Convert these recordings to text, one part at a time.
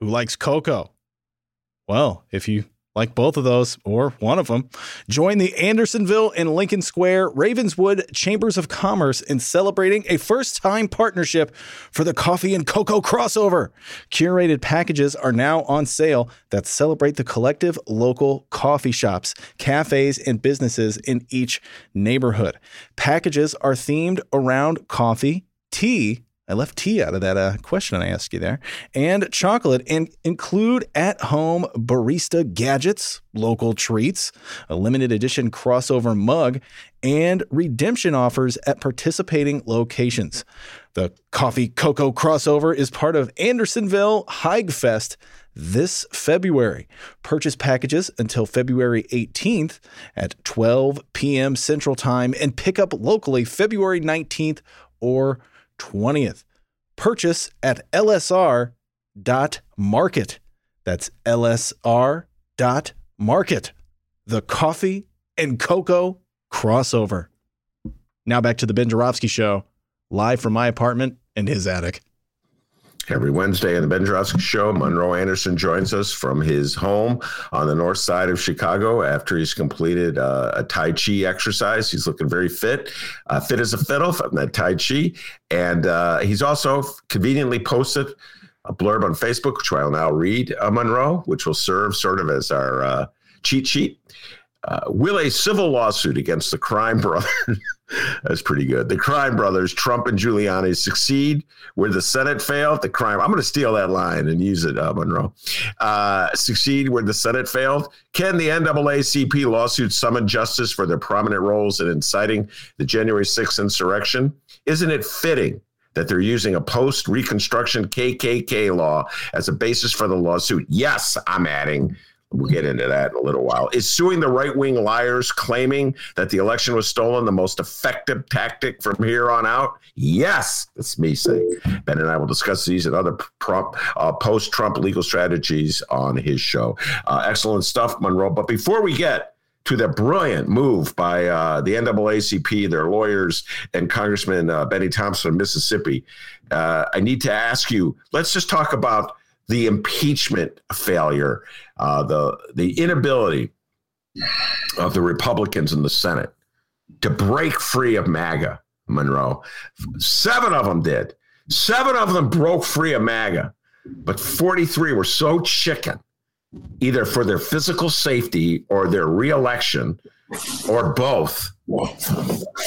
Who likes cocoa? Well, if you like both of those or one of them, join the Andersonville and Lincoln Square Ravenswood Chambers of Commerce in celebrating a first time partnership for the coffee and cocoa crossover. Curated packages are now on sale that celebrate the collective local coffee shops, cafes, and businesses in each neighborhood. Packages are themed around coffee, tea, I left tea out of that uh, question I asked you there. And chocolate and include at home barista gadgets, local treats, a limited edition crossover mug, and redemption offers at participating locations. The Coffee Cocoa crossover is part of Andersonville Hyggefest this February. Purchase packages until February 18th at 12 p.m. Central Time and pick up locally February 19th or 20th. Purchase at lsr.market. That's lsr.market. The coffee and cocoa crossover. Now back to the Ben Joravsky Show, live from my apartment and his attic. Every Wednesday on the Ben Joravsky Show, Monroe Anderson joins us from his home on the north side of Chicago after he's completed uh, a Tai Chi exercise. He's looking very fit, uh, fit as a fiddle from that Tai Chi. And uh, he's also conveniently posted a blurb on Facebook, which I'll now read, uh, Monroe, which will serve sort of as our uh, cheat sheet. Uh, will a civil lawsuit against the crime brothers, that's pretty good, the crime brothers, Trump and Giuliani, succeed where the Senate failed? The crime, I'm going to steal that line and use it, uh, Monroe. Uh, succeed where the Senate failed? Can the NAACP lawsuit summon justice for their prominent roles in inciting the January 6th insurrection? Isn't it fitting that they're using a post Reconstruction KKK law as a basis for the lawsuit. Yes, I'm adding We'll get into that in a little while. Is suing the right wing liars claiming that the election was stolen the most effective tactic from here on out? Yes, that's me saying. Ben and I will discuss these and other uh, post Trump legal strategies on his show. Uh, excellent stuff, Monroe. But before we get to the brilliant move by uh, the NAACP, their lawyers, and Congressman uh, Bennie Thompson of Mississippi, uh, I need to ask you let's just talk about the impeachment failure, uh, the the inability of the Republicans in the Senate to break free of MAGA, Monroe. Seven of them did. Seven of them broke free of MAGA, but 43 were so chicken, either for their physical safety or their reelection, or both,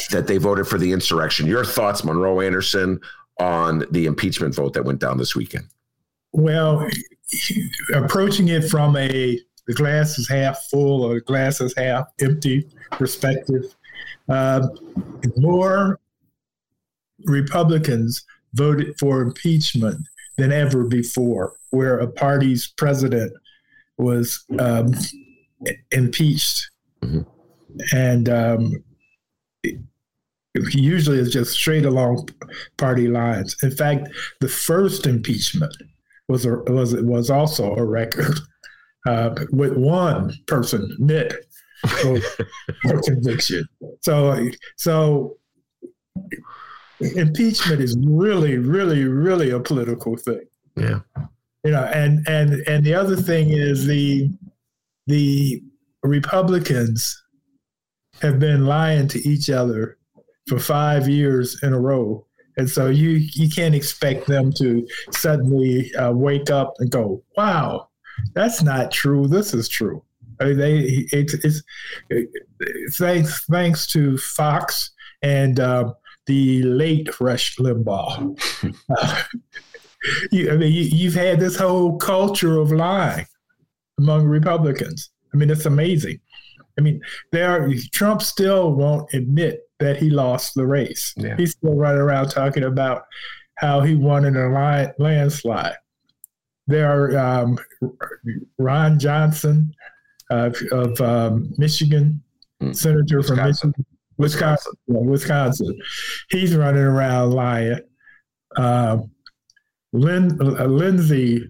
that they voted for the insurrection. Your thoughts, Monroe Anderson, on the impeachment vote that went down this weekend? Well, approaching it from a the glass is half full or the glass is half empty perspective, uh, more Republicans voted for impeachment than ever before, where a party's president was um, impeached. Mm-hmm. And um, usually it's just straight along party lines. In fact, the first impeachment was a, was was also a record uh, with one person, Mitt, for conviction. So so impeachment is really, really, really a political thing. Yeah. You know, and and and the other thing is the the Republicans have been lying to each other for five years in a row and so you you can't expect them to suddenly uh, wake up and go, "Wow, that's not true. This is true. I mean, they it's, it's it, thanks thanks to Fox and uh, the late Rush Limbaugh. uh, you, I mean, you, have had this whole culture of lying among Republicans. I mean, it's amazing. I mean, there Trump still won't admit that he lost the race. Yeah. He's still running around talking about how he won in a landslide. There are um, Ron Johnson uh, of um, Michigan, mm. senator Wisconsin. from Michigan, Wisconsin, Wisconsin. He's running around lying. Uh, Lin, uh, Lindsey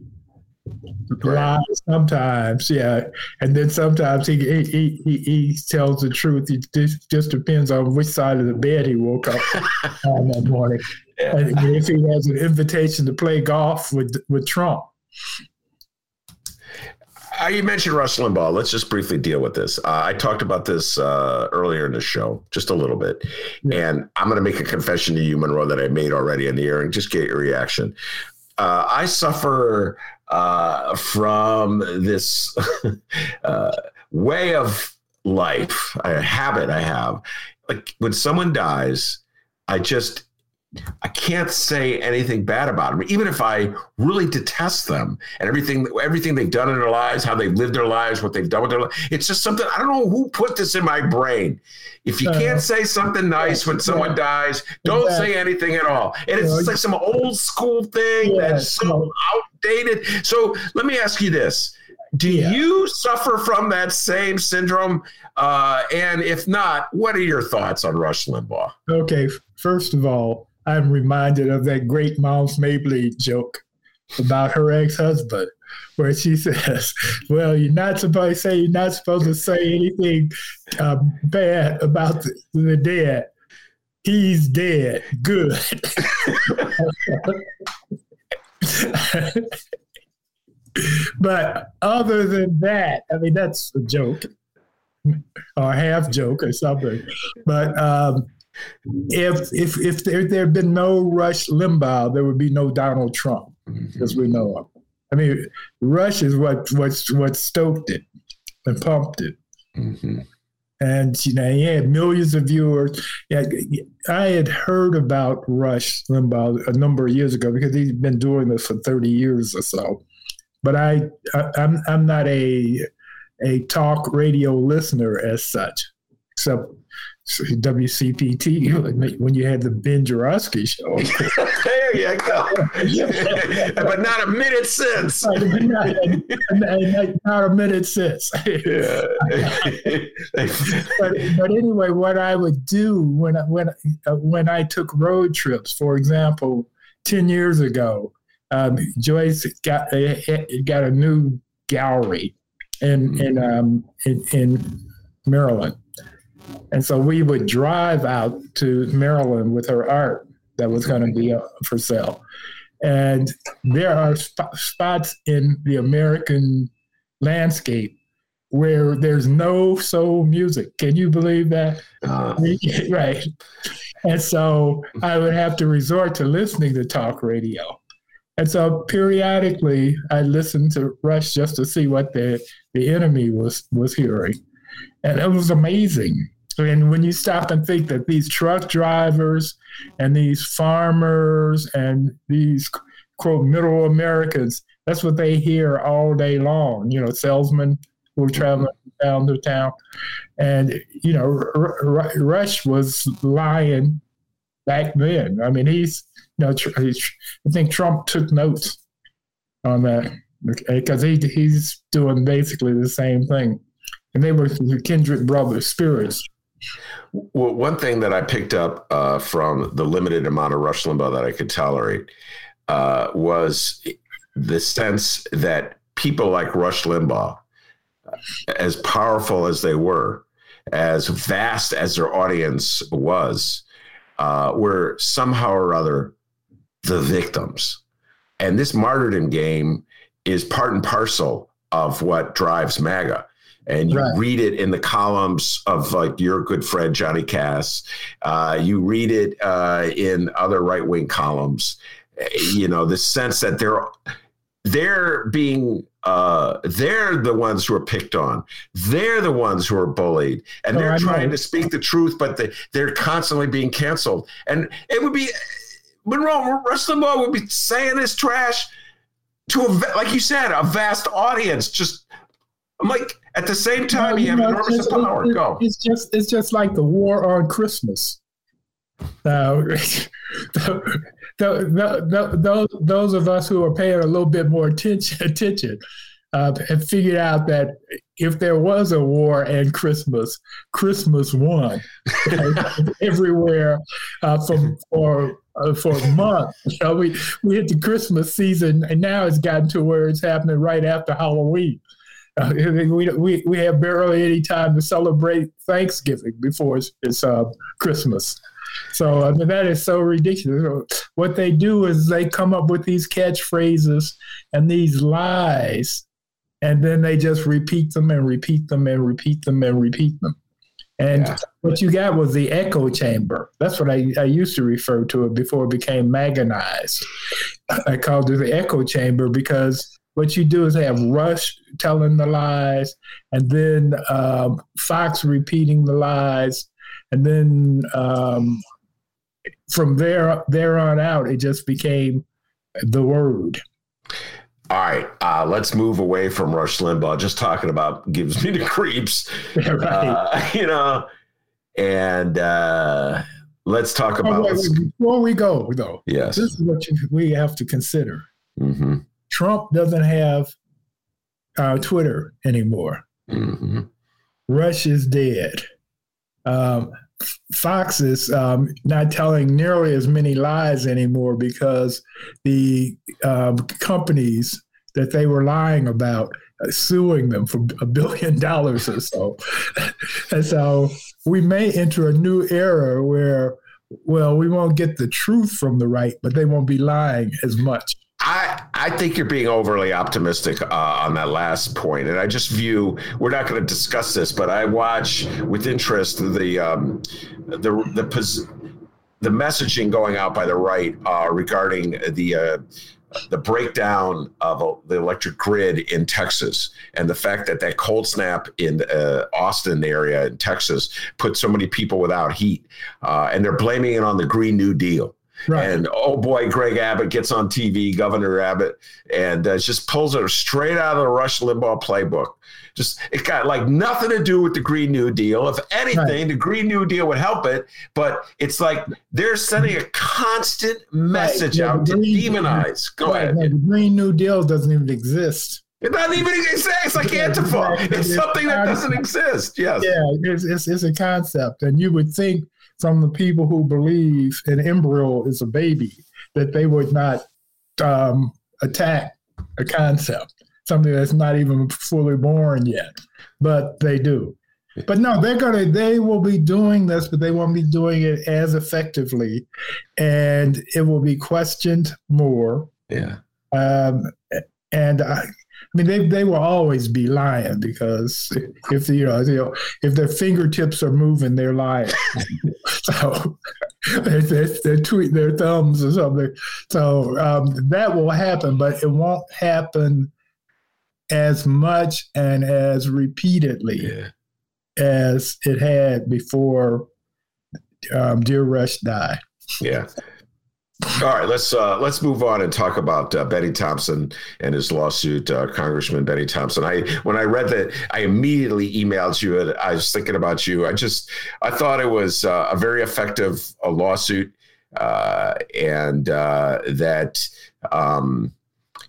lies sometimes, yeah, and then sometimes he he, he he tells the truth. It just, just depends on which side of the bed he woke up on that morning. Yeah. And if he has an invitation to play golf with with Trump. Uh, you mentioned Rush Limbaugh. Let's just briefly deal with this. Uh, I talked about this uh, earlier in the show, just a little bit. Yeah. And I'm going to make a confession to you, Monroe, that I made already in the air and just get your reaction. Uh, I suffer uh, from this uh, way of life, a habit I have. Like when someone dies, I just I can't say anything bad about them, even if I really detest them and everything, everything they've done in their lives, how they've lived their lives, what they've done with their life. It's just something I don't know who put this in my brain. If you can't uh, say something nice when someone dies, don't say anything at all. And it's like some old school thing that's so outdated. So let me ask you this: Do yeah. you suffer from that same syndrome? Uh, and if not, what are your thoughts on Rush Limbaugh? Okay, first of all I'm reminded of that great Moms Mabley joke about her ex-husband, where she says, "Well, you're not supposed to say you're not supposed to say anything uh, bad about the, the dead. He's dead. Good." but other than that, I mean, that's a joke or half joke or something. But um, if if if there there had been no Rush Limbaugh, there would be no Donald Trump, mm-hmm. as we know of. I mean, Rush is what what what stoked it and pumped it. Mm-hmm. And you know, he had millions of viewers. Yeah, I had heard about Rush Limbaugh a number of years ago because he's been doing this for thirty years or so. But I, I I'm I'm not a a talk radio listener as such, except WCPT when you had the Ben Joravsky show. there you go. but not a minute since. not, not, a minute since. but, but anyway, what I would do when I, when uh, when I took road trips, for example, ten years ago, um, Joyce got a, got a new gallery in in um, in, in Maryland and so we would drive out to Maryland with her art that was going to be for sale. And there are sp- spots in the American landscape where there's no soul music. Can you believe that? Uh, right. And so I would have to resort to listening to talk radio. And so periodically I listened to Rush just to see what the, the enemy was was hearing. And it was amazing. And when you stop and think that these truck drivers and these farmers and these quote middle Americans, that's what they hear all day long. You know, salesmen who are traveling down to town, and you know, R- R- Rush was lying back then. I mean, he's you know, tr- he's, I think Trump took notes on that because he he's doing basically the same thing, and they were the kindred brother spirits. Well, one thing that I picked up uh, from the limited amount of Rush Limbaugh that I could tolerate uh, was the sense that people like Rush Limbaugh, as powerful as they were, as vast as their audience was, uh, were somehow or other the victims. And this martyrdom game is part and parcel of what drives MAGA and you right. read it in the columns of like your good friend Johnny Kass. Uh, you read it uh, in other right wing columns. You know the sense that they're they're being uh, they're the ones who are picked on. They're the ones who are bullied, and Oh, they're I trying know. to speak the truth, but they, they're constantly being canceled. And it would be Monroe Rush Limbaugh would be saying this trash to a like you said a vast audience. Just I'm like at the same time you have know, enormous it's, power. it- Go. It's just it's just like the war on Christmas. The, the, those those of us who are paying a little bit more attention attention uh, have figured out that if there was a war and Christmas, Christmas won everywhere uh, for for uh, for a month. You know, we we hit the Christmas season, and now it's gotten to where it's happening right after Halloween. Uh, we, we we have barely any time to celebrate Thanksgiving before it's, it's uh, Christmas. So I mean that is so ridiculous. What they do is they come up with these catchphrases and these lies, and then they just repeat them and repeat them and repeat them and repeat them. And Yeah. what you got was the echo chamber. That's what I, I used to refer to it before it became maganized. I called it the echo chamber because what you do is have Rush telling the lies, and then um, Fox repeating the lies, and then um, from there there on out, it just became the word. All right, uh, let's move away from Rush Limbaugh. Just talking about gives me the creeps, right. uh, you know. And uh, let's talk Oh, about wait, wait, before we go, though, yes. this is what you, we have to consider. hmm Trump doesn't have uh, Twitter anymore. hmm Rush is dead. Um, Fox is um, not telling nearly as many lies anymore because the um, companies that they were lying about are suing them for a billion dollars or so. and so we may enter a new era where, well, we won't get the truth from the right, but they won't be lying as much. I, I think you're being overly optimistic uh, on that last point, and I just view we're not going to discuss this, but I watch with interest the um, the the pos- the messaging going out by the right uh, regarding the uh, the breakdown of the electric grid in Texas and the fact that that cold snap in uh, Austin area in Texas put so many people without heat, uh, and they're blaming it on the Green New Deal. And oh boy, Greg Abbott gets on TV, Governor Abbott, and uh, just pulls it straight out of the Rush Limbaugh playbook. Just it got like nothing to do with the Green New Deal. If anything, Right. the Green New Deal would help it, but it's like they're sending a constant message Yeah, out to Green- demonize. Go Right, ahead. the Green New Deal doesn't even exist. It doesn't even exist. It's like Yeah, Antifa. exactly. It's something that doesn't exist. Yes. Yeah, it's, it's, it's a concept. And you would think from the people who believe an embryo is a baby that they would not um, attack a concept, something that's not even fully born yet. But they do. But no, they're gonna. They will be doing this, but they won't be doing it as effectively, and it will be questioned more. Yeah. Um, and I, I mean, they they will always be lying because if you know, you know if their fingertips are moving, they're lying. so it's, it's their tweet their thumbs or something. So um, that will happen, but it won't happen as much and as repeatedly Yeah. as it had before um, Dear Rush died. Yeah. All right, let's uh, let's move on and talk about uh, Bennie Thompson and his lawsuit, uh, Congressman Bennie Thompson. I when I read that, I immediately emailed you. And I was thinking about you. I just I thought it was uh, a very effective uh, lawsuit, uh, and uh, that um,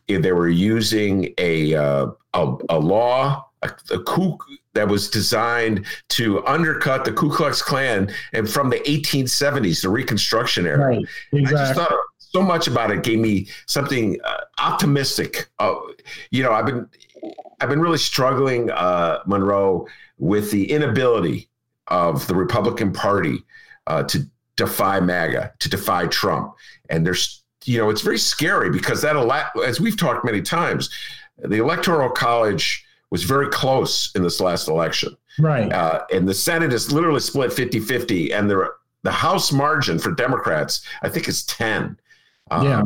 they were using a a, a law, a, a coup that was designed to undercut the Ku Klux Klan and from the 1870s, the Reconstruction era. Right. I just thought so much about it gave me something uh, optimistic. Uh, you know, I've been I've been really struggling, uh, Monroe, with the inability of the Republican Party uh, to defy MAGA, to defy Trump, and there's you know it's very scary because that as we've talked many times, the Electoral College was very close in this last election. Right. Uh, and the Senate is literally split 50 50. And the, the House margin for Democrats, I think, is 10. Um, Yeah.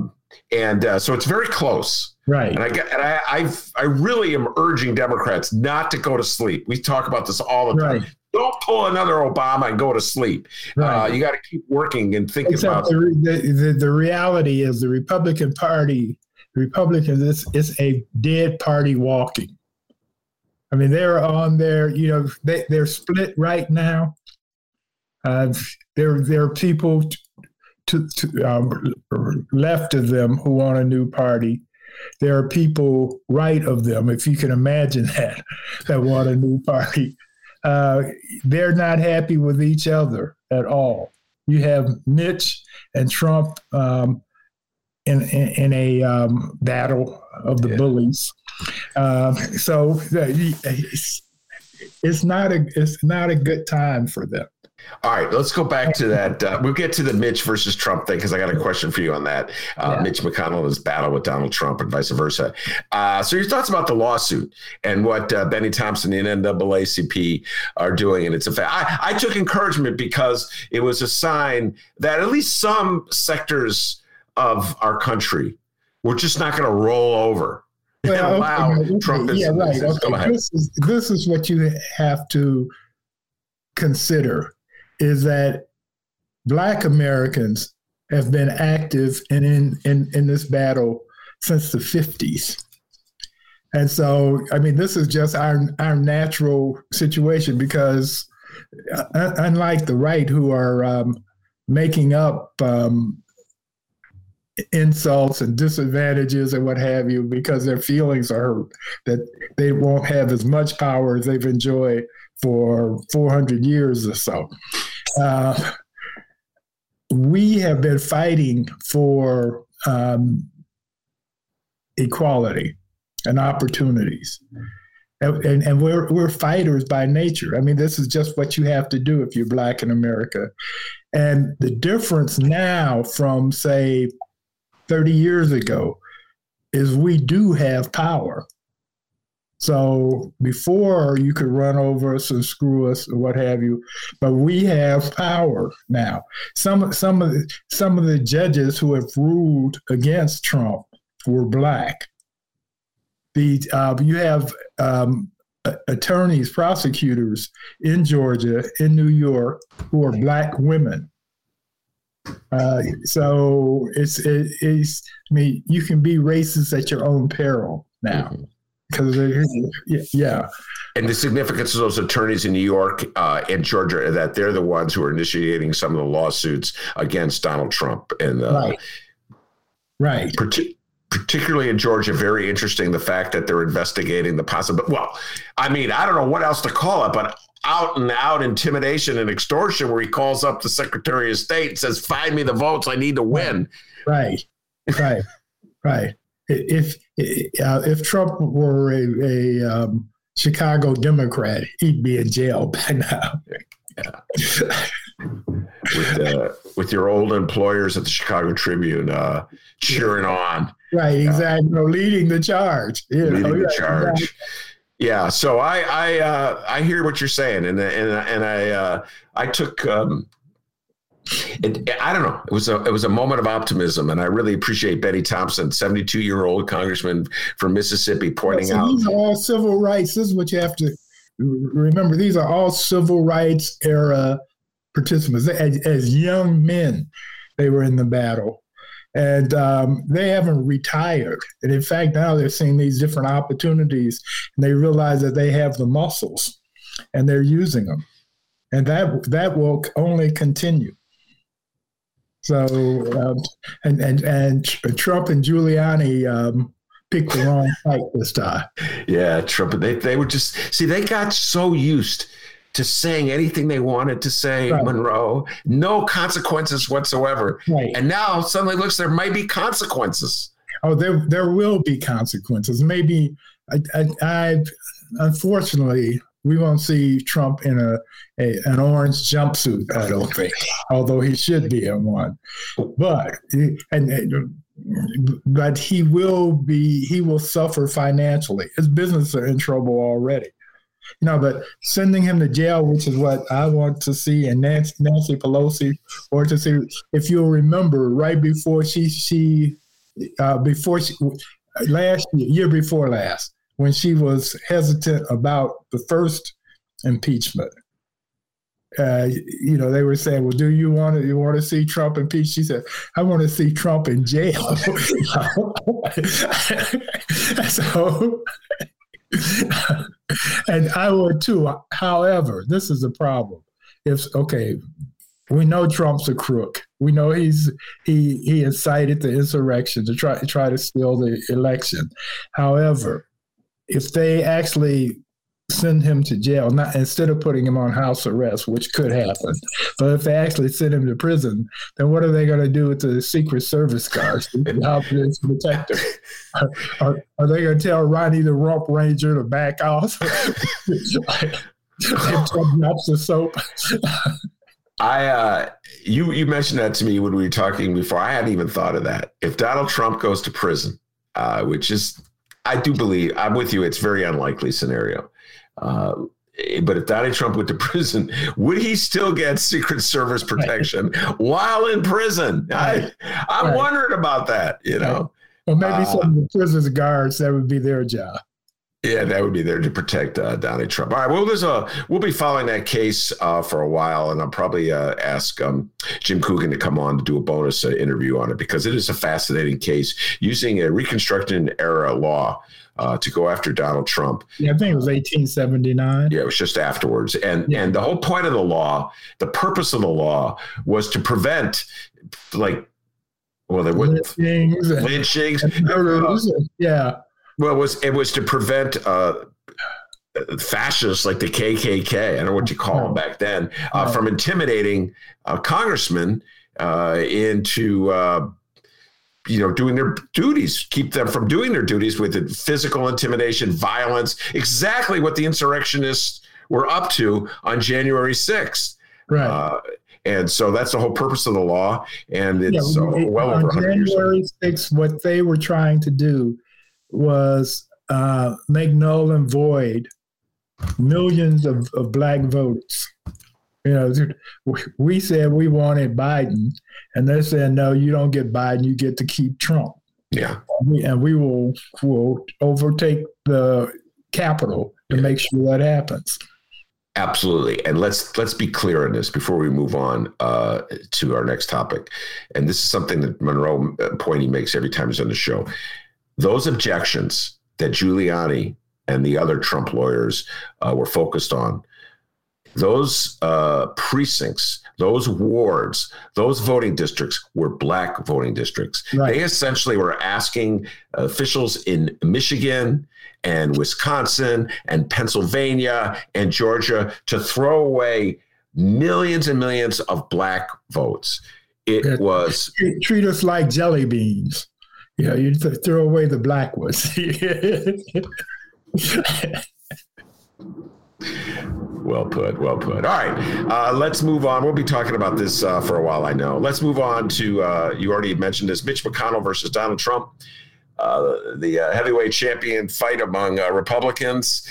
And uh, so it's very close. Right. And I and I, I, I really am urging Democrats not to go to sleep. We talk about this all the time. Right. Don't pull another Obama and go to sleep. Right. Uh, you got to keep working and thinking Except about. The, the, the, the reality is the Republican Party, Republicans, it's, is a dead party walking. I mean, they're on there. You know, they, they're split right now. Uh, there, there are people to, to um, left of them who want a new party. There are people right of them, if you can imagine that, that want a new party. Uh, they're not happy with each other at all. You have Mitch and Trump um, in, in, in, a um, battle of the yeah. bullies. Uh, so it's, it's not a it's not a good time for them. All right, let's go back to that. Uh, we'll get to the Mitch versus Trump thing because I got a question for you on that. Uh, yeah. Mitch McConnell and his battle with Donald Trump and vice versa. Uh, so, your thoughts about the lawsuit and what uh, Bennie Thompson and NAACP are doing? And it's a fact. I, I took encouragement because it was a sign that at least some sectors of our country were just not going to roll over. Well, okay, Trump is, yeah, right. Okay. This is this is what you have to consider is that Black Americans have been active in, in, in, in this battle since the 50s. And so, I mean, this is just our, our natural situation because, uh, unlike the right, who are um, making up um, insults and disadvantages and what have you because their feelings are hurt, that they won't have as much power as they've enjoyed for 400 years or so. Uh, we have been fighting for um, equality and opportunities. And, and, and, we're, we're fighters by nature. I mean, this is just what you have to do if you're Black in America. And the difference now from, say, 30 years ago is we do have power. So before you could run over us and screw us or what have you, but we have power now. Some some of the, some of the judges who have ruled against Trump were black. The uh, you have um, attorneys, prosecutors in Georgia, in New York, who are black women. Uh, so it's it, it's I mean you can be racist at your own peril now. Mm-hmm because yeah. And the significance of those attorneys in New York uh, and Georgia that they're the ones who are initiating some of the lawsuits against Donald Trump and uh, right, right. particularly in Georgia, very interesting the fact that they're investigating the possible. Well, I mean, I don't know what else to call it, but out and out intimidation and extortion, where he calls up the Secretary of State and says, "Find me the votes. I need to win." Right, right, right if uh, if Trump were a, a um, Chicago Democrat, he'd be in jail by now. Yeah. with uh, with your old employers at the Chicago Tribune uh, cheering on, right? Exactly, uh, leading the charge. You leading know, the charge. Exactly. Yeah, so I I uh, I hear what you're saying, and and and I uh, I took um, it, I don't know. It was a it was a moment of optimism, and I really appreciate Bennie Thompson, seventy two year old congressman from Mississippi, pointing so out these are all civil rights. This is what you have to remember. These are all civil rights era participants. As, as young men, they were in the battle, and um, they haven't retired. And in fact, now they're seeing these different opportunities, and they realize that they have the muscles, and they're using them, and that that will only continue. So, um, and, and, and Trump and Giuliani um, picked the wrong fight this time. Yeah, Trump, they, they were just, see, they got so used to saying anything they wanted to say, right. Monroe, no consequences whatsoever. Right. And now suddenly looks there might be consequences. Oh, there there will be consequences. Maybe I, I, I unfortunately we won't see Trump in a, a, an orange jumpsuit. I don't think, although he should be in one. But and but he will be he will suffer financially. His business are in trouble already. You know, but sending him to jail, which is what I want to see, and Nancy, Nancy Pelosi, or to see if you'll remember, right before she she uh, before she last year, year before last, when she was hesitant about the first impeachment. Uh, you know, they were saying, "Well, do you want to you want to see Trump impeached?" She said, "I want to see Trump in jail." so, and I would too. However, this is a problem. If okay, we know Trump's a crook. We know he's he he incited the insurrection to try try to steal the election. However, if they actually send him to jail, not instead of putting him on house arrest, which could happen, but if they actually send him to prison, then what are they going to do with the Secret Service guards, the House protector? Are, are, are, they going to tell Ronnie the Rump Ranger to back off? drops soap. I uh, you you mentioned that to me when we were talking before. I hadn't even thought of that. If Donald Trump goes to prison, uh, which is I do believe I'm with you. It's very unlikely scenario. Uh, but if Donald Trump went to prison, would he still get Secret Service protection while in prison? I, I'm right. wondering about that. You know, or maybe uh, some of the prison guards that would be their job. Yeah, that would be there to protect uh, Donald Trump. All right. Well, there's a we'll be following that case uh, for a while, and I'll probably uh, ask um, Jim Coogan to come on to do a bonus uh, interview on it because it is a fascinating case using a Reconstruction era law. Uh, to go after Donald Trump. Yeah, I think it was 1879. Yeah, it was just afterwards. And yeah. and the whole point of the law, the purpose of the law was to prevent like well, there were lynchings, lynchings, murders. yeah, well, it was it was to prevent uh, fascists like the KKK, I don't know what you call them back then, uh, from intimidating uh, congressmen uh, into uh, you know doing their duties, keep them from doing their duties with physical intimidation, violence, exactly what the insurrectionists were up to on January sixth. Right. Uh, and so that's the whole purpose of the law, and it's yeah, well over January 6th, what they were trying to do was uh, make null and void millions of, of black votes. You know, we said we wanted Biden, and they're saying, no, you don't get Biden, you get to keep Trump. Yeah. And we, and we will, will overtake the Capitol to yeah. make sure that happens. Absolutely, and let's let's be clear on this before we move on uh, to our next topic. And this is something that Monroe uh, Pointy makes every time he's on the show those objections that Giuliani and the other Trump lawyers uh, were focused on, those uh, precincts, those wards, those voting districts were black voting districts. Right. They essentially were asking officials in Michigan and Wisconsin and Pennsylvania and Georgia to throw away millions and millions of black votes. It was treat us like jelly beans. Know, you th- throw away the black ones. well put. Well put. All right, uh, let's move on. We'll be talking about this uh, for a while, I know. Let's move on to uh, you already mentioned this Mitch McConnell versus Donald Trump. Uh, the uh, heavyweight champion fight among uh, Republicans.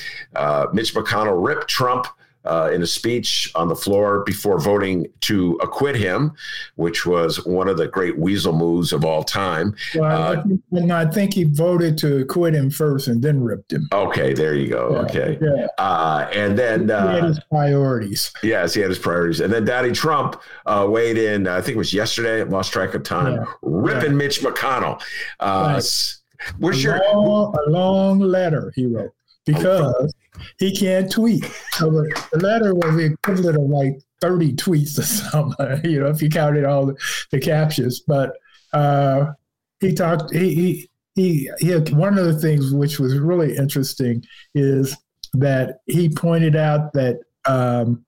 Mitch McConnell ripped Trump uh, in a speech on the floor before voting to acquit him, which was one of the great weasel moves of all time. Well, uh, I think he voted to acquit him first and then ripped him. Okay, there you go. Yeah, okay. Yeah. Uh, and then he had uh, his priorities. Yes, he had his priorities. And then Daddy Trump uh, weighed in, I think it was yesterday, lost track of time, yeah. ripping. Mitch McConnell. Uh, right. A your long, a long letter he wrote because he can't tweet. So the, the letter was the equivalent of like 30 tweets or something, you know, if you counted all the, the captions. But uh, he talked, he, he, he, he had, one of the things which was really interesting is that he pointed out that um,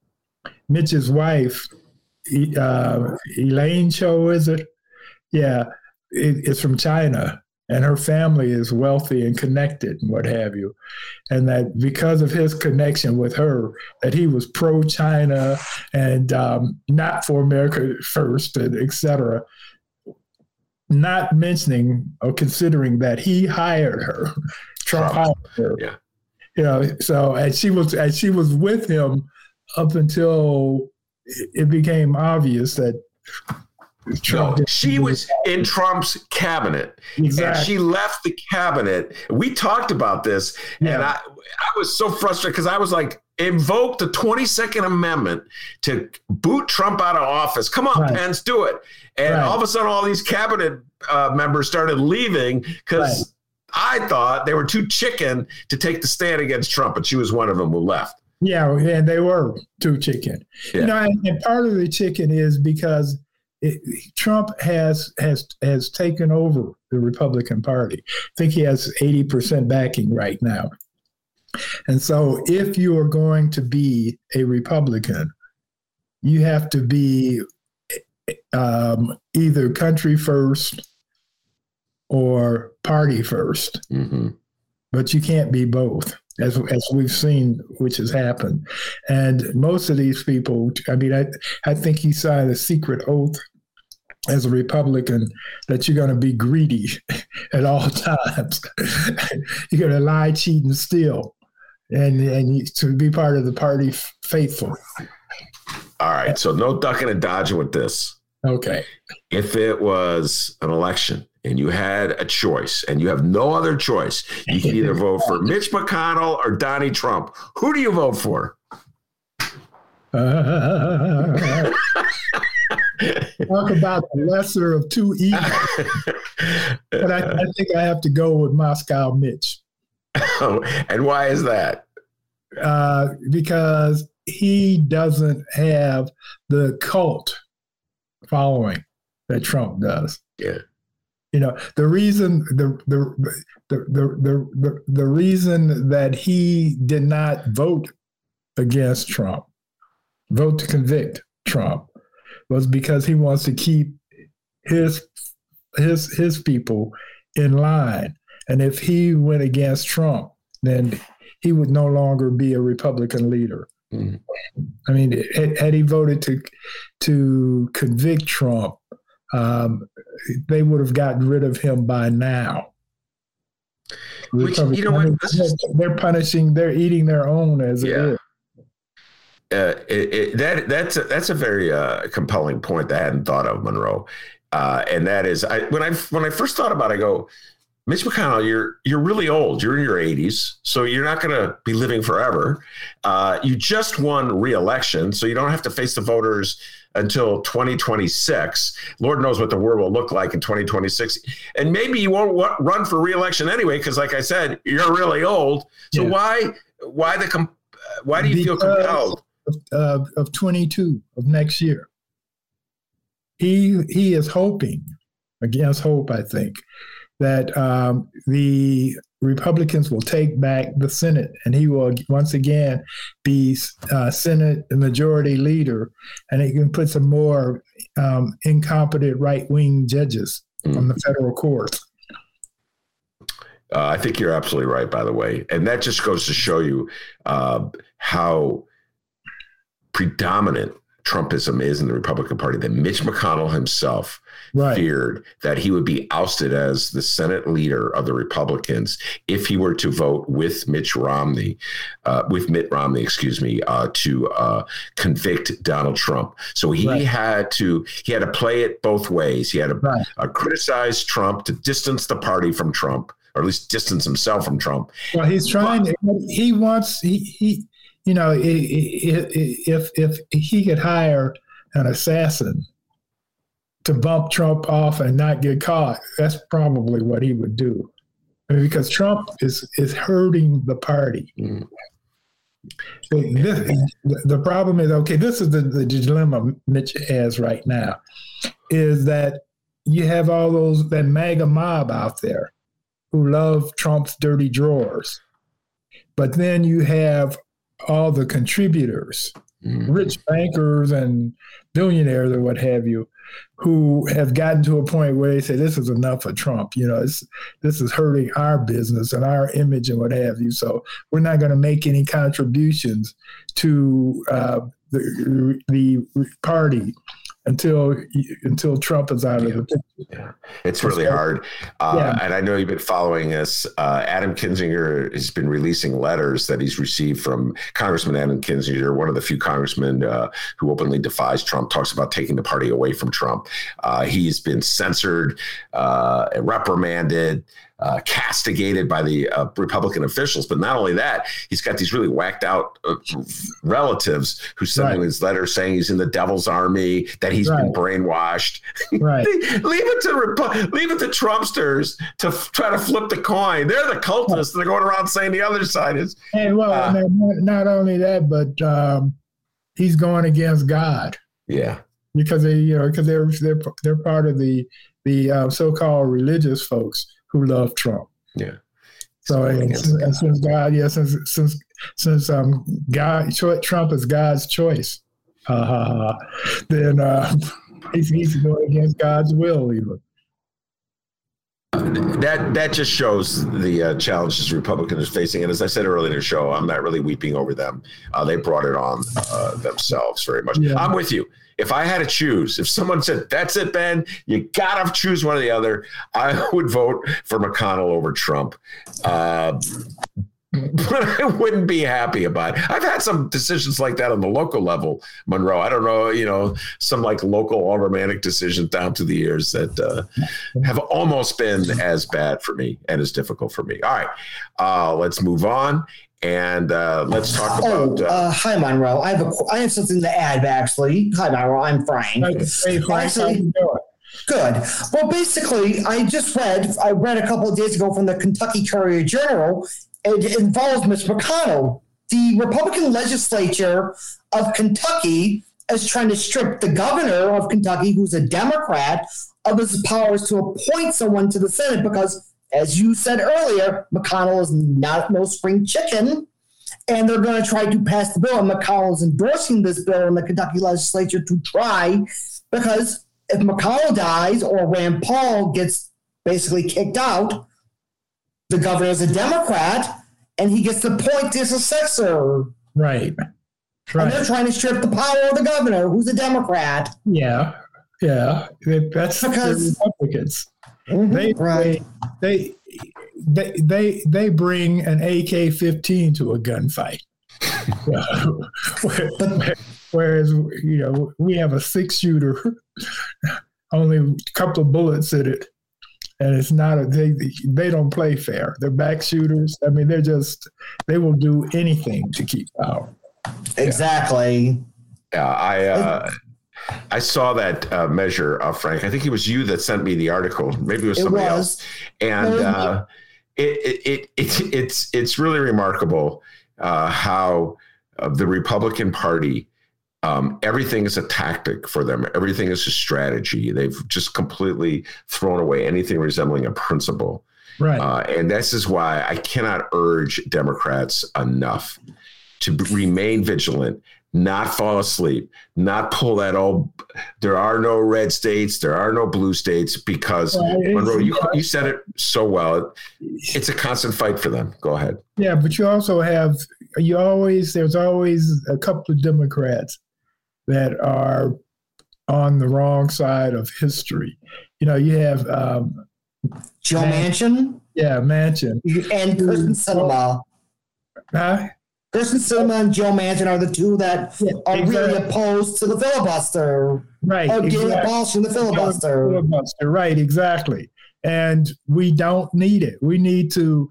Mitch's wife, uh, Elaine Chao, is it? Yeah, it, it's from China and her family is wealthy and connected and what have you. And that because of his connection with her that he was pro-china and um, not for america first and etc not mentioning or considering that he hired her. Trump hired her. Yeah. You know so and she was and she was with him up until it became obvious that Trump no, she was in Trump's cabinet. Exactly. And she left the cabinet. We talked about this, yeah. and I I was so frustrated because I was like, invoke the 22nd Amendment to boot Trump out of office. Come on, right. Pence, do it. And right. all of a sudden, all these cabinet uh, members started leaving because right. I thought they were too chicken to take the stand against Trump, but she was one of them who left. Yeah, and they were too chicken. Yeah. You know, and, and part of the chicken is because it, Trump has has has taken over the Republican Party. I think he has eighty percent backing right now. And so, if you are going to be a Republican, you have to be um, either country first or party 1st mm-hmm. but you can't be both. As, as we've seen, which has happened. And most of these people, I mean, I, I think he signed a secret oath as a Republican that you're going to be greedy at all times. you're going to lie, cheat, and steal and and to be part of the party faithful. All right, so no ducking and dodging with this. Okay. If it was an election and you had a choice and you have no other choice, you can either vote for Mitch McConnell or Donnie Trump. Who do you vote for? Uh, talk about the lesser of two evils. but I, I think I have to go with Moscow Mitch. and why is that? Uh, because he doesn't have the cult following that Trump does. Yeah. You know, the reason the the the the the, the, reason that he did not vote against Trump, vote to convict Trump, was because he wants to keep his his his people in line. And if he went against Trump, then he would no longer be a Republican leader. Mm. I mean, had, had, he voted to to convict Trump, um, they would have gotten rid of him by now. Which, you know what? They're punishing. They're eating their own as yeah. it is. Uh, it, it, that that's a, that's a very uh, compelling point that I hadn't thought of, Monroe. Uh, and that is, I, when I when I first thought about, it, I go, Mitch McConnell, you're you're really old. You're in your 80s, so you're not going to be living forever. Uh, you just won re-election, so you don't have to face the voters until 2026. Lord knows what the world will look like in 2026, and maybe you won't w- run for re-election anyway, because, like I said, you're really old. So yeah. why why the com- why do you because feel compelled? Of, uh, of 22 of next year, he he is hoping against hope, I think that um, the Republicans will take back the Senate, and he will once again be uh, Senate majority leader, and he can put some more um, incompetent right wing judges mm. on the federal courts. Uh, I think you're absolutely right, by the way, and that just goes to show you uh, how predominant Trumpism is in the Republican Party. That Mitch McConnell himself right. feared that he would be ousted as the Senate leader of the Republicans if he were to vote with Mitch Romney, uh, with Mitt Romney, excuse me, uh, to uh, convict Donald Trump. So he right. had to he had to play it both ways. He had to right. Uh, criticize Trump to distance the party from Trump, or at least distance himself from Trump. Well, he's trying. But, he wants he he. You know, if if he could hire an assassin to bump Trump off and not get caught. That's probably what he would do. I mean, because Trump is is hurting the party. Mm. This, the problem is okay. This is the, the dilemma Mitch has right now, is that you have all those that MAGA mob out there who love Trump's dirty drawers, but then you have all the contributors, mm. rich bankers and billionaires or what have you, who have gotten to a point where they say this is enough for Trump. You know, this is hurting our business and our image and what have you. So we're not going to make any contributions to uh, the the party until until Trump is out of the picture. Yeah, it's really hard. Uh, yeah. And I know you've been following this. Uh, Adam Kinzinger has been releasing letters that he's received from Congressman Adam Kinzinger, one of the few congressmen uh, who openly defies Trump, talks about taking the party away from Trump. Uh, he's been censored, uh, reprimanded uh, castigated by the uh, Republican officials. But not only that, he's got these really whacked out uh, relatives who send right. him his letter saying he's in the devil's army, that he's right. been brainwashed. Right. leave it to Repu- leave it to Trumpsters to f- try to flip the coin. They're the cultists. They're going around saying the other side is. And well, uh, not only that, but um, he's going against God. Yeah. Because they, you know, because they're they're they're part of the the uh, so-called religious folks who love Trump. Yeah. So and, and since God, yeah, since since since um God Trump is God's choice, uh, then uh, he's he's going against God's will even. That that just shows the uh, challenges Republicans are facing, and as I said earlier in the show, I'm not really weeping over them. Uh, they brought it on uh, themselves very much. Yeah. I'm with you if I had to choose, if someone said, that's it, Ben, you got to choose one or the other, I would vote for McConnell over Trump. Uh, but I wouldn't be happy about it. I've had some decisions like that on the local level, Monroe. I don't know, you know, some like local all romantic decisions down to the years that uh, have almost been as bad for me and as difficult for me. All right, uh, let's move on and uh, let's talk oh, about. Uh, uh, hi, Monroe. I have a I have something to add. Actually, hi, Monroe. I'm Frank. Hey, Frank. Actually, good. Well, basically, I just read. I read a couple of days ago from the Kentucky Courier Journal. It involves Mitch McConnell. The Republican legislature of Kentucky is trying to strip the governor of Kentucky, who's a Democrat, of his powers to appoint someone to the Senate because as you said earlier, McConnell is not no spring chicken. And they're going to try to pass the bill. And McConnell is endorsing this bill in the Kentucky legislature to try, because if McConnell dies or Rand Paul gets basically kicked out, the governor is a Democrat and he gets to appoint his successor. Right. Right. And they're trying to strip the power of the governor, who's a Democrat. Yeah. Yeah. That's because Republicans. Mm-hmm. They, right. they, they, they, they bring an AK 15 to a gunfight. Whereas, you know, we have a six shooter, only a couple of bullets in it. And it's not a, they, they don't play fair. They're back shooters. I mean, they're just, they will do anything to keep power. Exactly. Yeah. I, uh, I saw that uh, measure, uh, Frank. I think it was you that sent me the article. Maybe it was somebody it was. else. And uh, it, it, it, it's it's really remarkable uh, how uh, the Republican Party. Um, everything is a tactic for them. Everything is a strategy. They've just completely thrown away anything resembling a principle. Right. Uh, and this is why I cannot urge Democrats enough to remain vigilant not fall asleep, not pull that old. There are no red states, there are no blue states because well, Monroe, you, you said it so well. It's a constant fight for them. Go ahead. Yeah, but you also have you always there's always a couple of Democrats that are on the wrong side of history. You know, you have um, Joe Manchin. Yeah, Manchin and Kyrsten Sinema. Huh? Kyrsten Sinema and Joe Manchin are the two that yeah, are exactly. really opposed to the filibuster. Right. Or getting exactly. abolishing the filibuster. filibuster. Right, exactly. And we don't need it. We need to,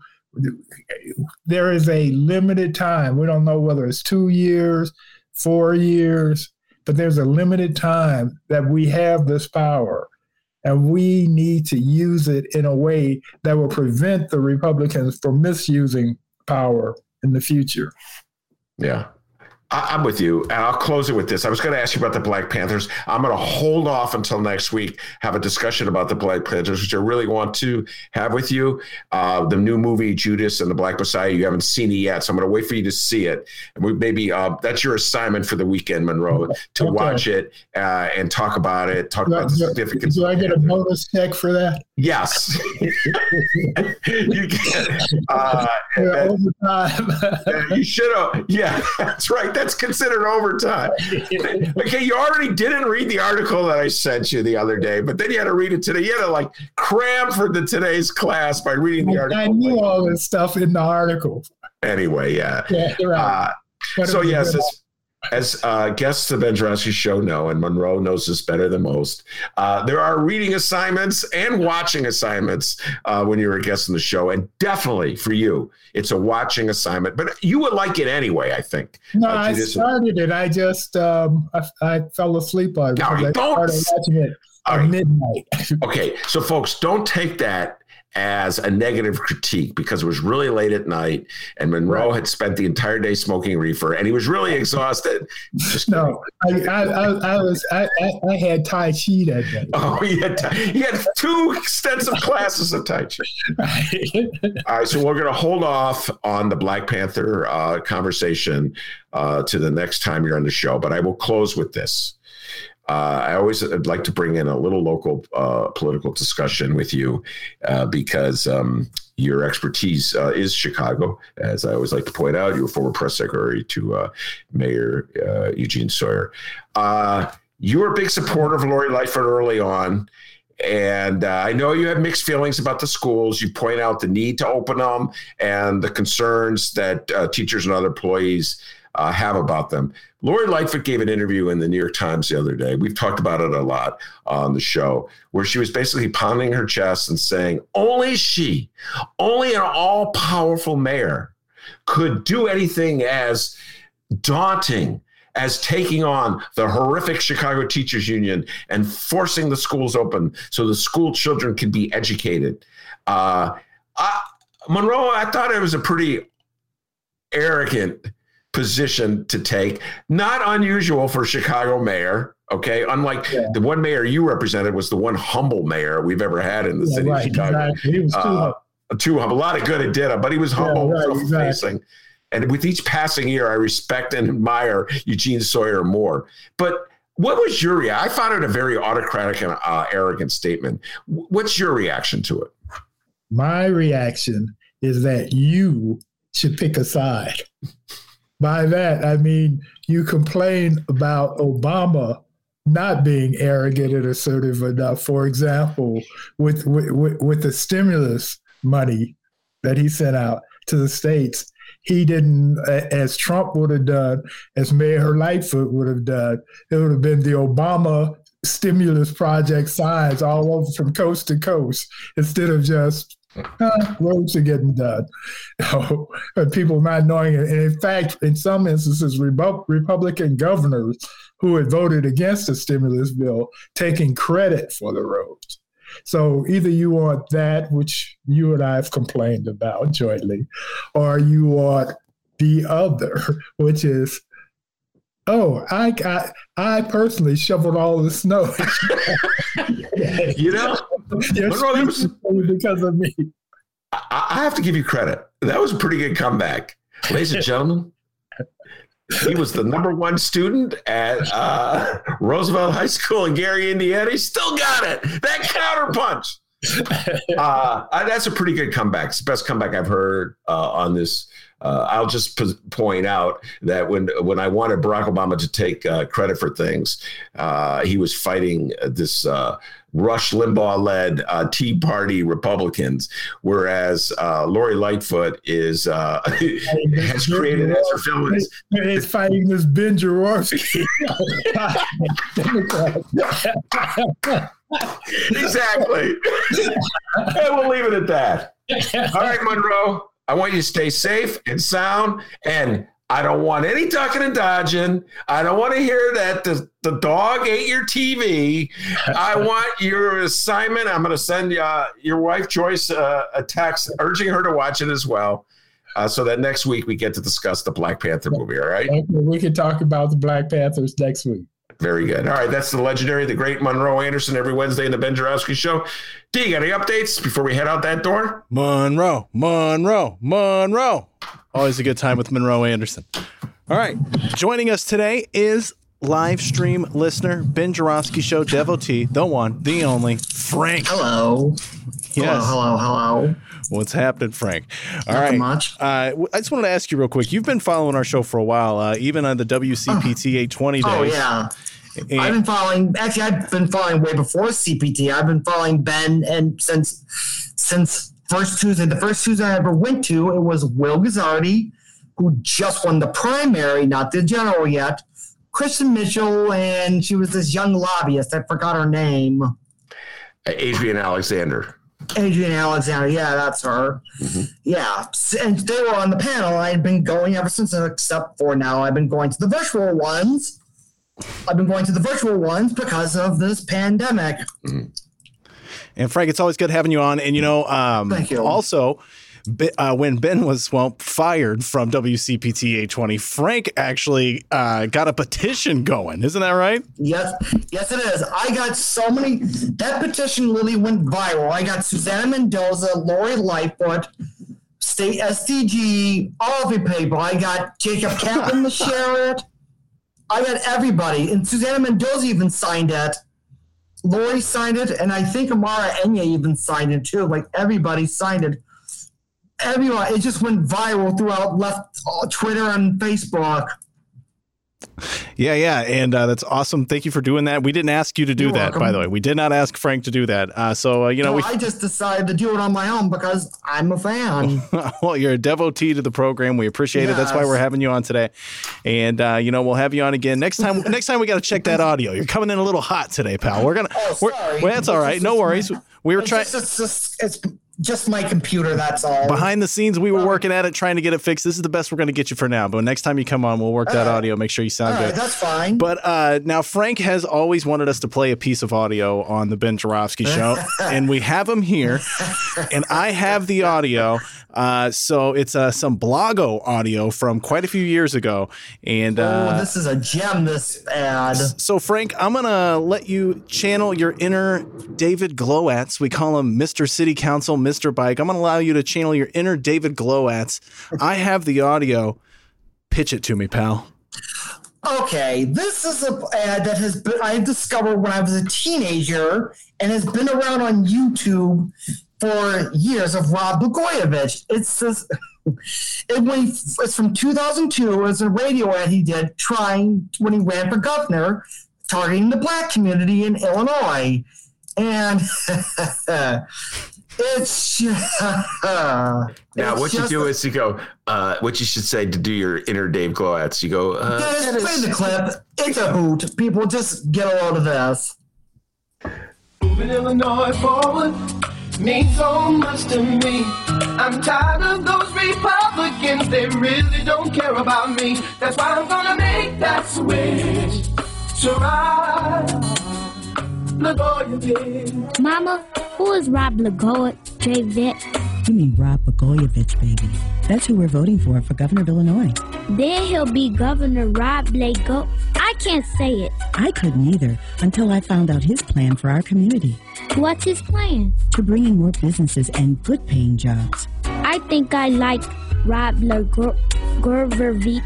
there is a limited time. We don't know whether it's two years, four years, but there's a limited time that we have this power. And we need to use it in a way that will prevent the Republicans from misusing power in the future. Yeah. I'm with you, and I'll close it with this. I was going to ask you about the Black Panthers. I'm going to hold off until next week, have a discussion about the Black Panthers, which I really want to have with you. Uh, the new movie Judas and the Black Messiah. You haven't seen it yet, so I'm going to wait for you to see it. And we maybe uh, that's your assignment for the weekend, Monroe, to okay. watch it uh, and talk about it. Talk do about I, the significance. Do I get a bonus check for that? Yes. you can. Uh, Yeah, overtime. You should have. Yeah, that's right. That's considered overtime. Okay, you already didn't read the article that I sent you the other day, but then you had to read it today. You had to like cram for the today's class by reading the article. I knew all this stuff in the article. Anyway, yeah. Yeah, right. Uh, so yes. As, uh, guests of Ben Joravsky show know, and Monroe knows this better than most, uh, there are reading assignments and watching assignments uh, when you're a guest on the show, and definitely for you, it's a watching assignment. But you would like it anyway, I think. No, I started it. I just um, I, I fell asleep on it All because right, I don't- started watching it at right. midnight. Okay, so folks, don't take that as a negative critique because it was really late at night and Monroe had spent the entire day smoking reefer and he was really exhausted. Just no, I, I, I, I was I, I, I had Tai Chi that day. Oh, he had he had two extensive classes of Tai Chi. All right, so we're going to hold off on the Black Panther uh, conversation uh, to the next time you're on the show, but I will close with this. Uh, I always would like to bring in a little local uh, political discussion with you uh, because um, your expertise uh, is Chicago. As I always like to point out, you were former press secretary to uh, Mayor uh, Eugene Sawyer. Uh, you were a big supporter of Lori Lightfoot early on. And uh, I know you have mixed feelings about the schools. You point out the need to open them and the concerns that uh, teachers and other employees uh, have about them. Lori Lightfoot gave an interview in the New York Times the other day. We've talked about it a lot on the show, where she was basically pounding her chest and saying, only she, only an all powerful mayor could do anything as daunting as taking on the horrific Chicago Teachers Union and forcing the schools open so the school children can be educated. Uh, I, Monroe, I thought it was a pretty arrogant position to take. Not unusual for Chicago mayor. Okay, unlike Yeah. the one mayor you represented was the one humble mayor we've ever had in the Yeah, city right, of Chicago exactly. He was too uh, too humble. A lot of good it did him, but he was humble, right, exactly. facing. And with each passing year, I respect and admire Eugene Sawyer more. But what was your reaction? I found it a very autocratic and uh, arrogant statement. What's your reaction to it? My reaction is that you should pick a side. By that, I mean you complain about Obama not being arrogant and assertive enough. For example, with with, with- the stimulus money that he sent out to the states, he didn't, as Trump would have done, as Mayor Lightfoot would have done. It would have been the Obama stimulus project signs all over from coast to coast instead of just roads are getting done. people not knowing it. And in fact, in some instances, Republican governors who had voted against the stimulus bill taking credit for the roads. So either you want that, which you and I have complained about jointly, or you want the other, which is, oh, I got, I personally shoveled all the snow. You know, You're speaking because of me. I, I have to give you credit. That was a pretty good comeback. Ladies and gentlemen, he was the number one student at uh, Roosevelt High School in Gary, Indiana. He still got it. That counterpunch. uh, that's a pretty good comeback. It's the best comeback I've heard uh, on this. Uh, I'll just p- point out that when when I wanted Barack Obama to take uh, credit for things, uh, he was fighting this Rush Limbaugh-led uh, Tea Party Republicans, whereas uh, Lori Lightfoot is uh, has created as her feminist. It's fighting this Ben Joravsky. exactly. and we'll leave it at that. All right, Monroe. I want you to stay safe and sound. And I don't want any ducking and dodging. I don't want to hear that the, the dog ate your TV. I want your assignment. I'm going to send uh, your wife, Joyce, uh, a text urging her to watch it as well. Uh, so that next week we get to discuss the Black Panther movie. All right. We can talk about the Black Panthers next week. Very good. All right. That's the legendary, the great Monroe Anderson every Wednesday in the Ben Joravsky Show. D, got any updates before we head out that door? Monroe, Monroe, Monroe. Always a good time with Monroe Anderson. All right. Joining us today is live stream listener, Ben Joravsky Show devotee, the one, the only, Frank. Hello. Yes. Hello, hello, hello. What's happening, Frank? All Nothing right. much. Uh, I just wanted to ask you real quick. You've been following our show for a while, uh, even on the WCPT 820 days. Oh yeah. And- I've been following. Actually, I've been following way before CPT. I've been following Ben, and since since first Tuesday, the first Tuesday I ever went to, it was Will Guzzardi, who just won the primary, not the general yet. Christian Mitchell, and she was this young lobbyist. I forgot her name. Adrian Alexander. Adrian Alexander. Yeah, that's her. Mm-hmm. Yeah. And they were on the panel. I had been going ever since, except for now, I've been going to the virtual ones. I've been going to the virtual ones because of this pandemic. Mm-hmm. And Frank, it's always good having you on. And you know, um, Thank you. also, uh, when Ben was well fired from WCPT 820, Frank actually uh, got a petition going. Isn't that right? Yes, yes, it is. I got so many. That petition really went viral. I got Susana Mendoza, Lori Lightfoot, State SDG, all of the people. I got Jacob Kaplan to share it. I got everybody, and Susana Mendoza even signed it. Lori signed it, and I think Amara Enyia even signed it too. Like everybody signed it. Everyone, it just went viral throughout left uh, Twitter and Facebook. Yeah, yeah, and uh, that's awesome. Thank you for doing that. We didn't ask you to do You're that, by the way. We did not ask Frank to do that. Uh, so uh, you know, No, we I just decided to do it on my own because I'm a fan. well, you're a devotee to the program. We appreciate it. That's why we're having you on today. And uh, you know, we'll have you on again next time. next time we got to check that audio. You're coming in a little hot today, pal. We're gonna. Oh, we're, sorry. well, that's all right. No worries. We were trying just, it's, it's just my computer, that's all. behind the scenes. We were working at it, trying to get it fixed. This is the best we're going to get you for now. But next time you come on, we'll work that right. audio. Make sure you sound right, good. that's fine. But uh, now Frank has always wanted us to play a piece of audio on the Ben Joravsky show, and we have him here, and I have the audio. Uh, so it's uh, some Blago audio from quite a few years ago, and oh, uh, this is a gem, this ad. so Frank, I'm gonna let you channel your inner David Glowacz. We call him Mr. City Council, Mr. Bike. I'm gonna allow you to channel your inner David Glowacz. I have the audio. Pitch it to me, pal. Okay, this is a ad that has been I discovered when I was a teenager and has been around on YouTube for years of Rod Blagojevich. It's this it when it's from 2002. It was a radio ad he did trying when he ran for governor, targeting the black community in Illinois, and it's just, Now, it's what you do a- is you go, uh, what you should say to do your inner Dave Glowacz. You go, uh, Yeah, just play the clip. It's a hoot. People just get a load of this. Moving Illinois forward means so much to me. I'm tired of those Republicans, they really don't care about me. That's why I'm gonna make that switch. To ride Blagojevich. Mama, who is Rob Lagoa, J Vet? You mean Rod Blagojevich, baby. That's who we're voting for for governor of Illinois. Then he'll be Governor Rob Lago. I can't say it. I couldn't either until I found out his plan for our community What's his plan? to bring in more businesses and good paying jobs. I think I like Rob Lagovich.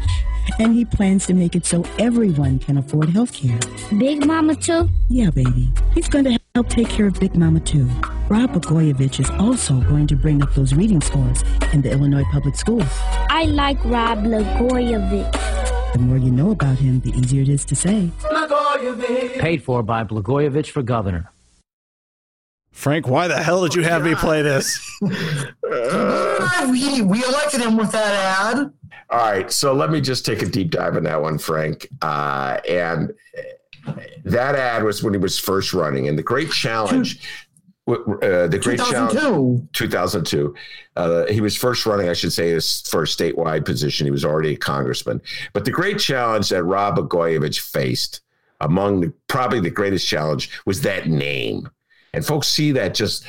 And he plans to make it so everyone can afford health care. Big Mama too? Yeah, baby. He's going to help take care of Big Mama too. Rod Blagojevich is also going to bring up those reading scores in the Illinois public schools. I like Rob Lagoyevich. The more you know about him, the easier it is to say. Blagojevich. Paid for by Blagojevich for governor. Frank, why the hell did you have me play this? We, we elected him with that ad. All right, so let me just take a deep dive on that one, Frank. Uh, and that ad was when he was first running, and the great challenge, uh, the great challenge, 2002. 2002. Uh, he was first running, I should say, his first statewide position. He was already a congressman. But the great challenge that Rod Blagojevich faced, among the, probably the greatest challenge, was that name. And folks see that just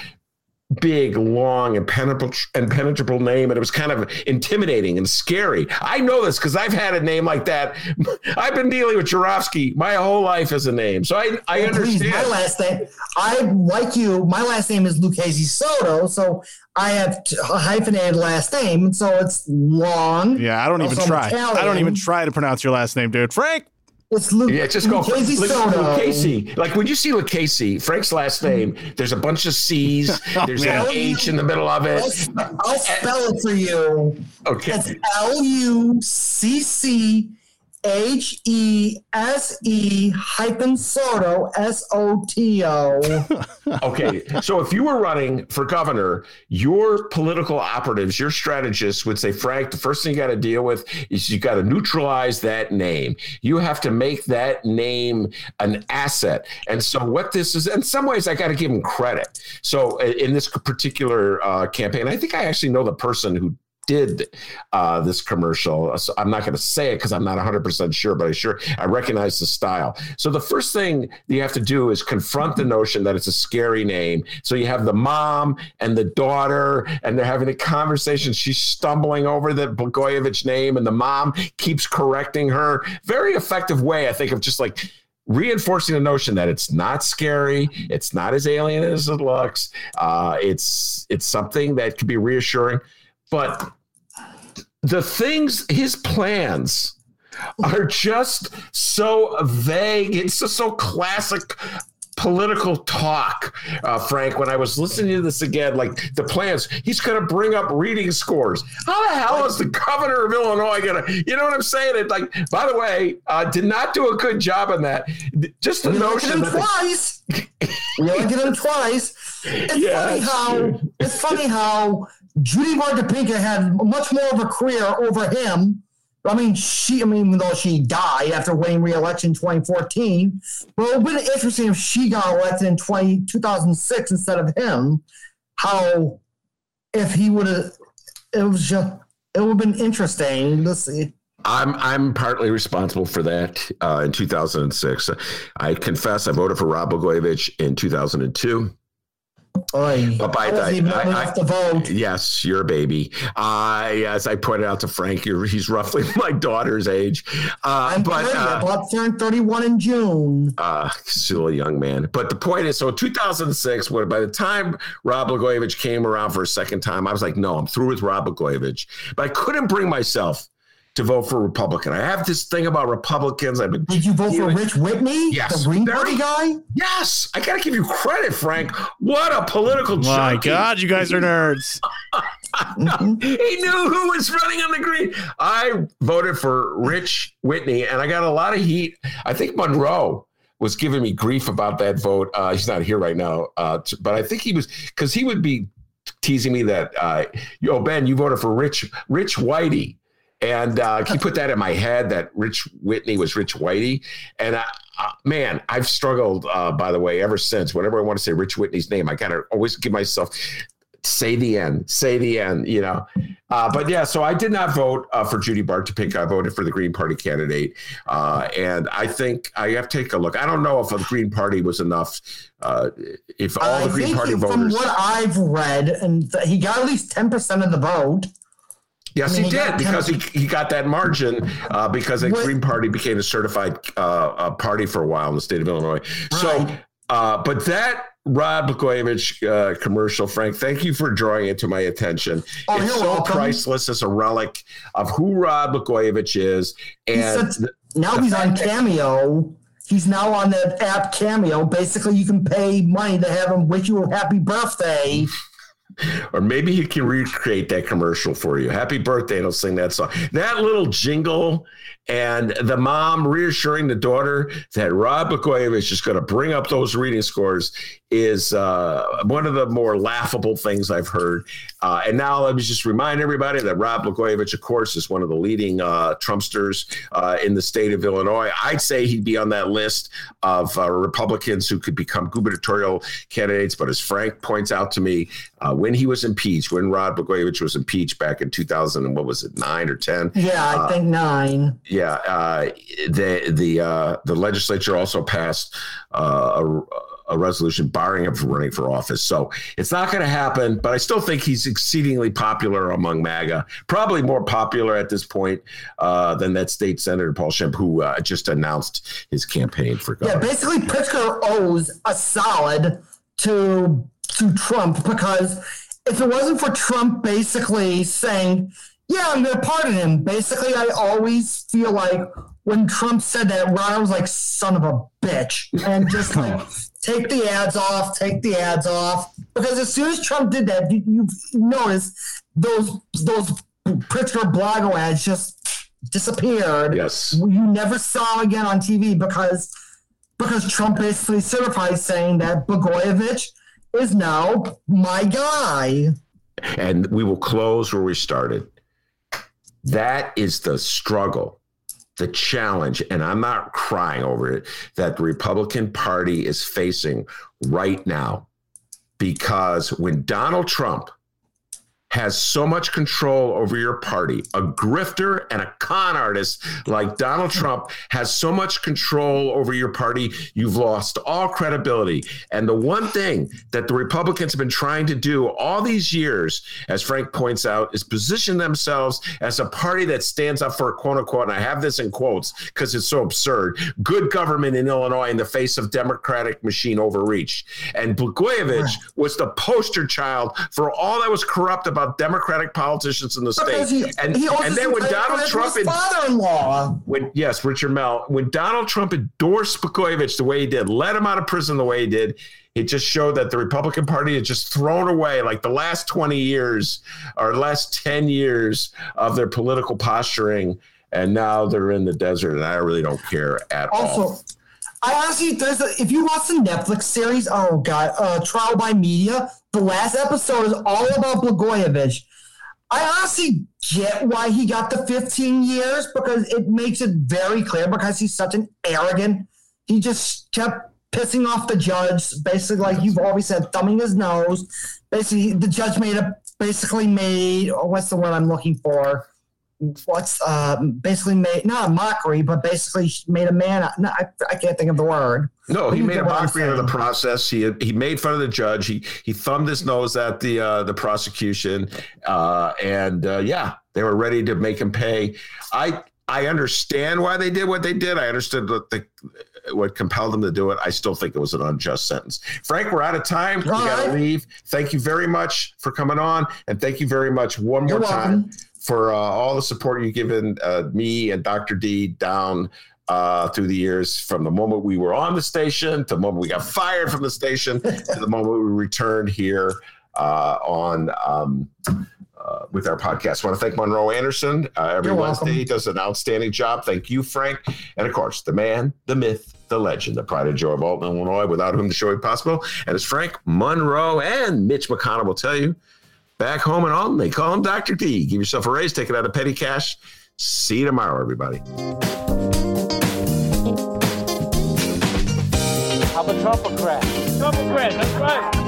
big, long, impenetrable, impenetrable name, and it was kind of intimidating and scary. I know this because I've had a name like that. I've been dealing with Joravsky my whole life as a name, so I I Oh, Please, understand. my last name. I like you. My last name is Lucchese Soto, so I have t- a hyphenated last name, so it's long. Yeah, I don't even Also, I'm try. I don't even try to pronounce your last name, dude. Frank. It's Luke. Yeah, just go Lucchese Luke. Lucchese. Like when you see Lucchese, Frank's last mm-hmm. name, there's a bunch of C's. Oh, there's an. H in the middle of I'll, it. I'll spell it for you. Okay. It's L U C C H E S E hyphen Soto S O T O. Okay. So if you were running for governor, your political operatives, your strategists would say, Frank, the first thing you got to deal with is you got to neutralize that name. You have to make that name an asset. And so what this is, in some ways, I got to give him credit. So in this particular uh, campaign, I think I actually know the person who did uh, this commercial. So I'm not going to say it because I'm not 100% sure, but I sure I recognize the style. So the first thing you have to do is confront the notion that it's a scary name. So you have the mom and the daughter, and they're having a conversation. She's stumbling over the Blagojevich name, and the mom keeps correcting her. Very effective way, I think, of just like reinforcing the notion that it's not scary it's not as alien as it looks uh, it's it's something that could be reassuring but the things his plans are just so vague it's just so classic political talk uh, frank when i was listening to this again like the plans he's going to bring up reading scores how the hell is the governor of illinois going to you know what i'm saying it like by the way uh, did not do a good job on that just the We at notion him twice. we looked at him twice. It's Yeah, funny how true. it's funny how Judy Baar Topinka had much more of a career over him. I mean, she. I mean, even though she died after winning re-election in 2014, but it would have been interesting if she got elected in 20, 2006 instead of him. How if he would have, it was just. It would have been interesting to see. I'm I'm partly responsible for that. Uh, in 2006, I confess I voted for Rod Blagojevich in 2002. Oy, I wasn't even I- I- enough to vote. Yes, you're a baby. Uh, as I pointed out to Frank, you're, he's roughly my daughter's age. Uh, I'm but 30, uh, about to turn 31 in June. uh, still a young man. But the point is, so 2006, when by the time Rod Blagojevich came around for a second time, I was like, no, I'm through with Rod Blagojevich. But I couldn't bring myself to vote for Republican. I have this thing about Republicans. I've been Did you vote for Rich Whitney, Yes, the Green Party guy? Yes, I got to give you credit, Frank. What a political My junkie. God, you guys are nerds. he knew who was running on the green. I voted for Rich Whitney, and I got a lot of heat. I think Monroe was giving me grief about that vote. Uh, he's not here right now, uh, but I think he was because he would be teasing me that, uh, "Yo, Ben, you voted for Rich Rich Whitey." And uh, he put that in my head that Rich Whitney was Rich Whitey. And I, uh, man, I've struggled, uh, by the way, ever since. Whenever I want to say Rich Whitney's name, I got to always give myself say the end, say the end, you know. Uh, but yeah, so I did not vote uh, for Judy Baar Topinka. I voted for the Green Party candidate. Uh, and I think I have to take a look. I don't know if the Green Party was enough. Uh, if all I the Green Party from voters. From what I've read, and he got at least 10% of the vote. Yes, I mean, he he did because he, he got that margin uh, because the What- Green Party became a certified uh, party for a while in the state of Illinois. So, uh, but that Rod Blagojevich uh, commercial, Frank, thank you for drawing it to my attention. Oh, it's so welcome. priceless as a relic of who Rod Blagojevich is. And now he's on Cameo. He's now on the app Cameo. Basically, you can pay money to have him wish you a happy birthday. Or maybe he can recreate that commercial for you. Happy birthday, and he'll sing that song. That little jingle and the mom reassuring the daughter that Rod Blagojevich is going to bring up those reading scores is uh, one of the more laughable things I've heard. Uh, and now let me just remind everybody that Rod Blagojevich, of course, is one of the leading uh, Trumpsters uh, in the state of Illinois. I'd say he'd be on that list of uh, Republicans who could become gubernatorial candidates. But as Frank points out to me, uh, when he was impeached, when Rod Blagojevich was impeached back in 2000, and what was it, nine or 10? Yeah, I think nine. Yeah, uh, the the uh, the legislature also passed uh, a, a resolution barring him from running for office. So it's not going to happen. But I still think he's exceedingly popular among MAGA. Probably more popular at this point uh, than that state senator Paul Schimpf, who uh, just announced his campaign for governor. Yeah, basically, Pritzker owes a solid to to Trump because if it wasn't for Trump basically saying, Yeah, I'm gonna pardon him. Basically, I always feel like when Trump said that, Ron was like, "Son of a bitch," and just like take the ads off, take the ads off. Because as soon as Trump did that, you, you noticed those those Pritzker Blago ads just disappeared. Yes. You never saw again on TV because because Trump basically certified saying that Blagojevich is now my guy. And we will close where we started. That is the struggle, the challenge, and I'm not crying over it, that the Republican Party is facing right now. Because when Donald Trump has so much control over your party. A grifter and a con artist like Donald hmm. Trump has so much control over your party, you've lost all credibility. And the one thing that the Republicans have been trying to do all these years, as Frank points out, is position themselves as a party that stands up for quote unquote, and I have this in quotes because it's so absurd, good government in Illinois in the face of Democratic machine overreach. And Blagojevich was the poster child for all that was corrupt about Democratic politicians in the Because state. he- and he and then when Donald Trump his father-in-law. when yes, Richard Mell, when Donald Trump endorsed Blagojevich the way he did, let him out of prison the way he did, it just showed that the Republican Party had just thrown away like the last 20 years or last 10 years of their political posturing. And now they're in the desert, and I really don't care at all. I honestly, there's a, if you watch the Netflix series, oh god, uh, Trial by Media, the last episode is all about Blagojevich. I honestly get why he got the 15 years because it makes it very clear because he's such an arrogant. He just kept pissing off the judge, basically, like you've always said, thumbing his nose. Basically, the judge made a basically made oh, what's the word I'm looking for? What's uh, basically made not a mockery, but basically made a man. No, I, I can't think of the word. No, he made a get what I'm mockery of the process. He he made fun of the judge. He he thumbed his nose at the uh, the prosecution, uh, and uh, yeah, they were ready to make him pay. I I understand why they did what they did. I understood what the what compelled them to do it. I still think it was an unjust sentence. Frank, we're out of time. We got to right. leave. Thank you very much for coming on, and thank you very much one more You're time welcome. For uh, all the support you've given uh, me and Dr. D down uh, through the years from the moment we were on the station to the moment we got fired from the station to the moment we returned here uh, on um, uh, with our podcast. I want to thank Monroe Anderson. Uh, every Wednesday, he does an outstanding job. Thank you, Frank. And of course, the man, the myth, the legend, the pride and joy of Alton, Illinois, without whom the show would be possible. And as Frank Monroe and Mitch McConnell will tell you, back home in Alton, they call him Dr. D. Give yourself a raise, take it out of petty cash. See you tomorrow, everybody. I'm a Trumpocrat. Trumpocrat, that's right.